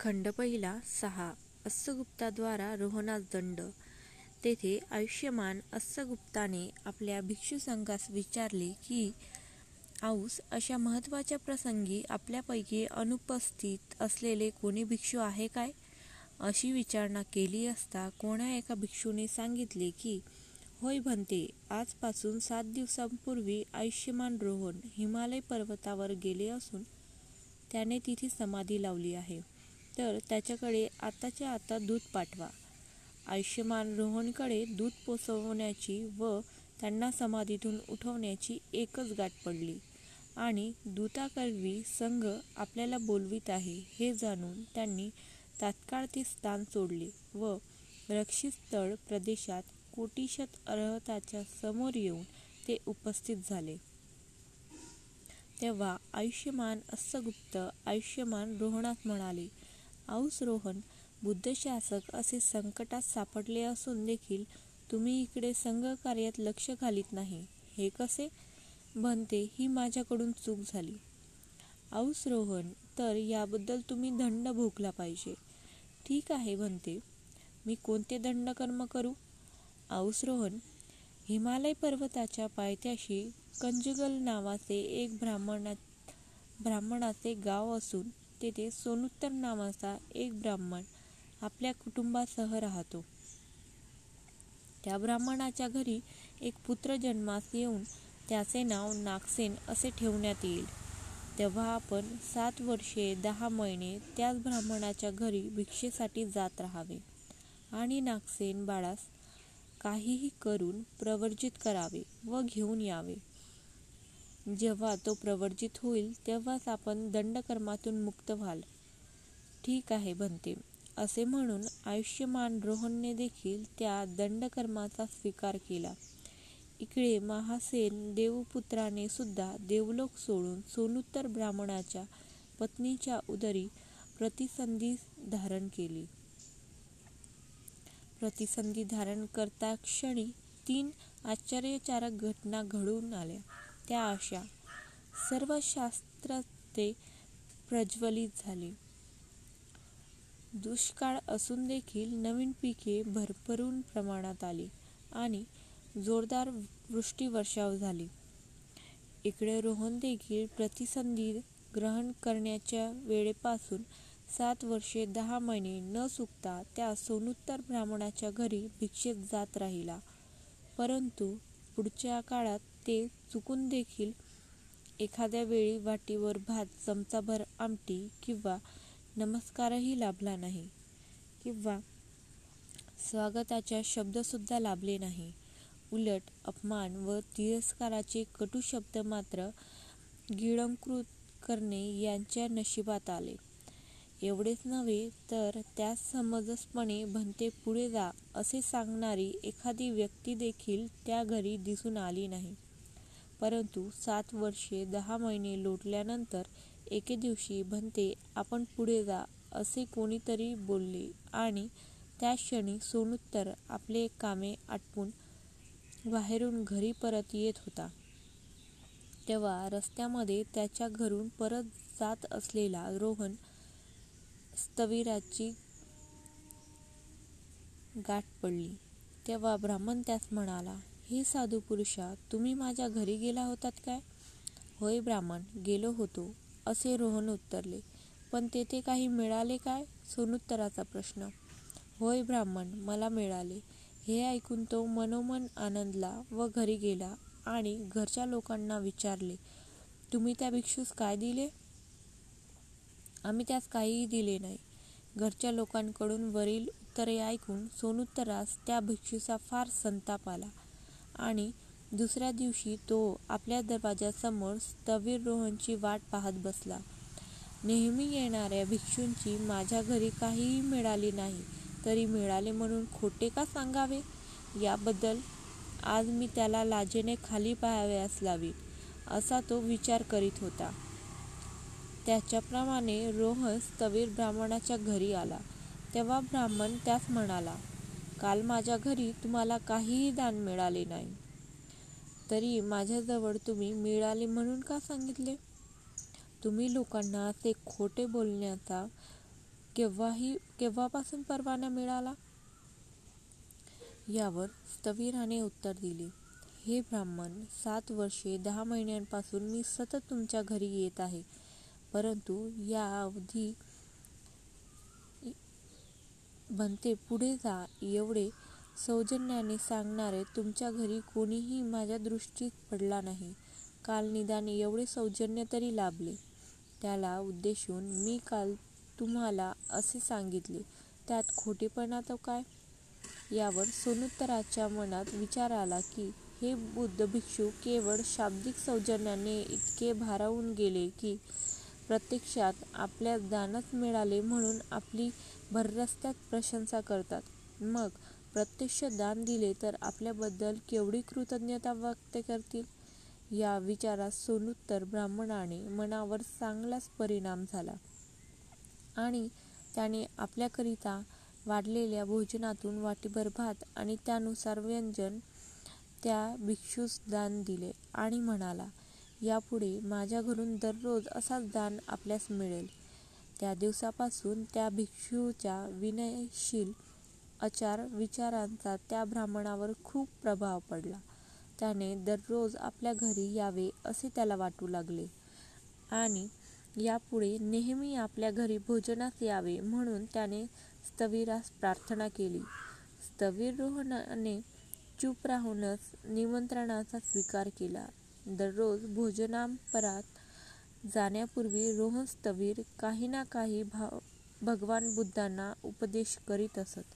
खंड पहिला सहा अस्सगुप्ताद्वारा रोहनास दंड. तेथे आयुष्यमान अस्सगुप्ताने आपल्या भिक्षुसंघास विचारले की आऊस अशा महत्त्वाच्या प्रसंगी आपल्यापैकी अनुपस्थित असलेले कोणी भिक्षू आहे काय? अशी विचारणा केली असता कोणा एका भिक्षूने सांगितले की होय भंते आजपासून सात दिवसांपूर्वी आयुष्यमान रोहन हिमालय पर्वतावर गेले असून त्याने तिथे समाधी लावली आहे. तर त्याच्याकडे आताच्या आता दूध पाठवा. आयुष्यमान रोहनकडे दूध पोचवण्याची व त्यांना समाधीतून उठवण्याची एकच गाठ पडली. आणि दूताकरवी संघ आपल्याला बोलवीत आहे हे जाणून त्यांनी तात्काळ ते स्थान सोडले व रक्षित स्थळ प्रदेशात कोटीशत अर्हताच्या समोर येऊन ते उपस्थित झाले. तेव्हा आयुष्यमान अस्सगुप्त आयुष्यमान रोहणास म्हणाले औस रोहन बुद्धशासक असे संकटात सापडले असून देखील तुम्ही इकडे संघ कार्यात लक्ष घालीत नाही. हे कसे? बनते ही माझ्याकडून चूक झाली. औस रोहन तर याबद्दल तुम्ही दंड भोगला पाहिजे. ठीक आहे बनते मी कोणते दंडकर्म करू? औस रोहन हिमालय पर्वताच्या पायथ्याशी कंजगल नावाचे एक ब्राह्मणा ब्राह्मणाचे गाव असून तेथे सोनुत्तर नावाचा एक ब्राह्मण आपल्या कुटुंबासह राहतो. त्या ब्राह्मणाच्या घरी एक पुत्र जन्मास येऊन त्याचे नाव नागसेन असे ठेवण्यात येईल. तेव्हा आपण सात वर्षे दहा महिने त्याच ब्राह्मणाच्या घरी भिक्षेसाठी जात राहावे आणि नागसेन बाळास काहीही करून प्रवर्जित करावे व घेऊन यावे. जेव्हा तो प्रवर्जित होईल तेव्हाच आपण दंडकर्मातून मुक्त व्हाल. ठीक आहे बनते असे म्हणून आयुष्यमान रोहनने देखील त्या दंडकर्माचा स्वीकार केला. इकडे महासेन देवपुत्राने सुद्धा देवलोक सोडून सोनुत्तर ब्राह्मणाच्या पत्नीच्या उदरी प्रतिसंधी धारण केली. प्रतिसंधी धारण करता क्षणी तीन आश्चर्यकारक घटना घडून आल्या. त्या अशा सर्व शास्त्र ते प्रज्वलित झाले. दुष्काळ असून देखील नवीन पिके भरभरून प्रमाणात आली आणि जोरदार वृष्टीवर्षाव झाली. इकडे रोहन देखील प्रतिसंधी ग्रहण करण्याच्या वेळेपासून सात वर्षे दहा महिने न चुकता त्या सोनुत्तर ब्राह्मणाच्या घरी भिक्षेत जात राहिला. परंतु पुढच्या काळात ते चुकून देखील एखाद्या वेळी वाटीवर भात चमचाभर आमटी किंवा नमस्कारही लाभला नाही किंवा स्वागताच्या शब्दसुद्धा लाभले नाही. उलट अपमान व तिरस्काराचे कटू शब्द मात्र गिळंकृत करणे यांच्या नशिबात आले. एवढेच नव्हे तर त्यास समजसपणे भंते पुढे जा असे सांगणारी एखादी व्यक्ती देखील त्या घरी दिसून आली नाही. परंतु सात वर्षे दहा महिने लोटल्यानंतर एके दिवशी भंते आपण पुढे जा असे कोणीतरी बोलले. आणि त्याच क्षणी सोनुत्तर आपले कामे आटपून बाहेरून घरी परत येत होता. तेव्हा रस्त्यामध्ये त्याच्या घरून परत जात असलेला रोहन स्थविराची गाठ पडली. तेव्हा ब्राह्मण त्यास म्हणाला हे साधू पुरुषा तुम्ही माझ्या घरी गेला होतात काय? होय ब्राह्मण गेलो होतो असे रोहन उत्तरले. पण तेथे काही मिळाले काय? सोनुत्तराचा प्रश्न. होय ब्राह्मण मला मिळाले. हे ऐकून तो मनोमन आनंदला व घरी गेला आणि घरच्या लोकांना विचारले तुम्ही त्या भिक्षूस काय दिले? आम्ही त्यास काहीही दिले नाही. घरच्या लोकांकडून वरील उत्तरे ऐकून सोनुत्तरास त्या भिक्षूचा फार संताप आला. आणि दुसऱ्या दिवशी तो आपल्या दरवाजासमोर स्थविर रोहनची वाट पाहत बसला. नेहमी येणाऱ्या भिक्षूंची माझ्या घरी काहीही मिळाली नाही तरी मिळाले म्हणून खोटे का सांगावे? याबद्दल आज मी त्याला लाजेने खाली पाहावे लावी असा तो विचार करीत होता. त्याच्याप्रमाणे रोहन स्थवीर ब्राह्मणाच्या घरी आला. तेव्हा ब्राह्मण त्यास म्हणाला काल माझ्या घरी तुम्हाला काहीही दान मिळाले नाही. तरी माझ्याजवळ तुम्ही मिळाले म्हणून का सांगितले? तुम्ही लोकांना असे खोटे बोलण्याचा केव्हाही केव्हापासून परवाना मिळाला? यावर स्थविराने उत्तर दिले. हे ब्राह्मण सात वर्षे दहा महिन्यांपासून मी सतत तुमच्या घरी येत आहे. परंतु या अवधी बनते पुढे जा एवढे सौजन्याने सांगणारे तुमच्या घरी कोणीही माझ्या दृष्टीत पडला नाही. काल निदान एवढे सौजन्य तरी लाभले. त्याला उद्देशून मी काल तुम्हाला असे सांगितले. त्यात खोटेपणा तो काय? यावर सोनुत्तराच्या मनात विचार आला की हे बुद्ध भिक्षू केवळ शाब्दिक सौजन्याने इतके भारावून गेले की प्रत्यक्षात आपल्या दानच मिळाले म्हणून आपली भररस्त्यात प्रशंसा करतात. मग प्रत्यक्ष दान दिले तर आपल्याबद्दल केवढी कृतज्ञता व्यक्त करतील? या विचारात सोनुत्तर ब्राह्मणाने मनावर चांगलाच परिणाम झाला आणि त्याने आपल्याकरिता वाढलेल्या भोजनातून वाटीभर भात आणि त्यानुसार व्यंजन त्या भिक्षूस दान दिले आणि म्हणाला यापुढे माझ्या घरून दररोज असाच दान आपल्यास मिळेल. त्या दिवसापासून त्या भिक्षूच्या विनयशील आचार विचारांचा त्या ब्राह्मणावर खूप प्रभाव पडला. त्याने दररोज आपल्या घरी यावे असे त्याला वाटू लागले. आणि यापुढे नेहमी आपल्या घरी भोजनास यावे म्हणून त्याने स्थविरास प्रार्थना केली. स्थविरोहणाने चूप राहूनच निमंत्रणाचा स्वीकार केला. दररोज भोजनांपरात जाण्यापूर्वी रोहन स्थवीर काही ना काही भगवान बुद्धांना उपदेश करीत असत.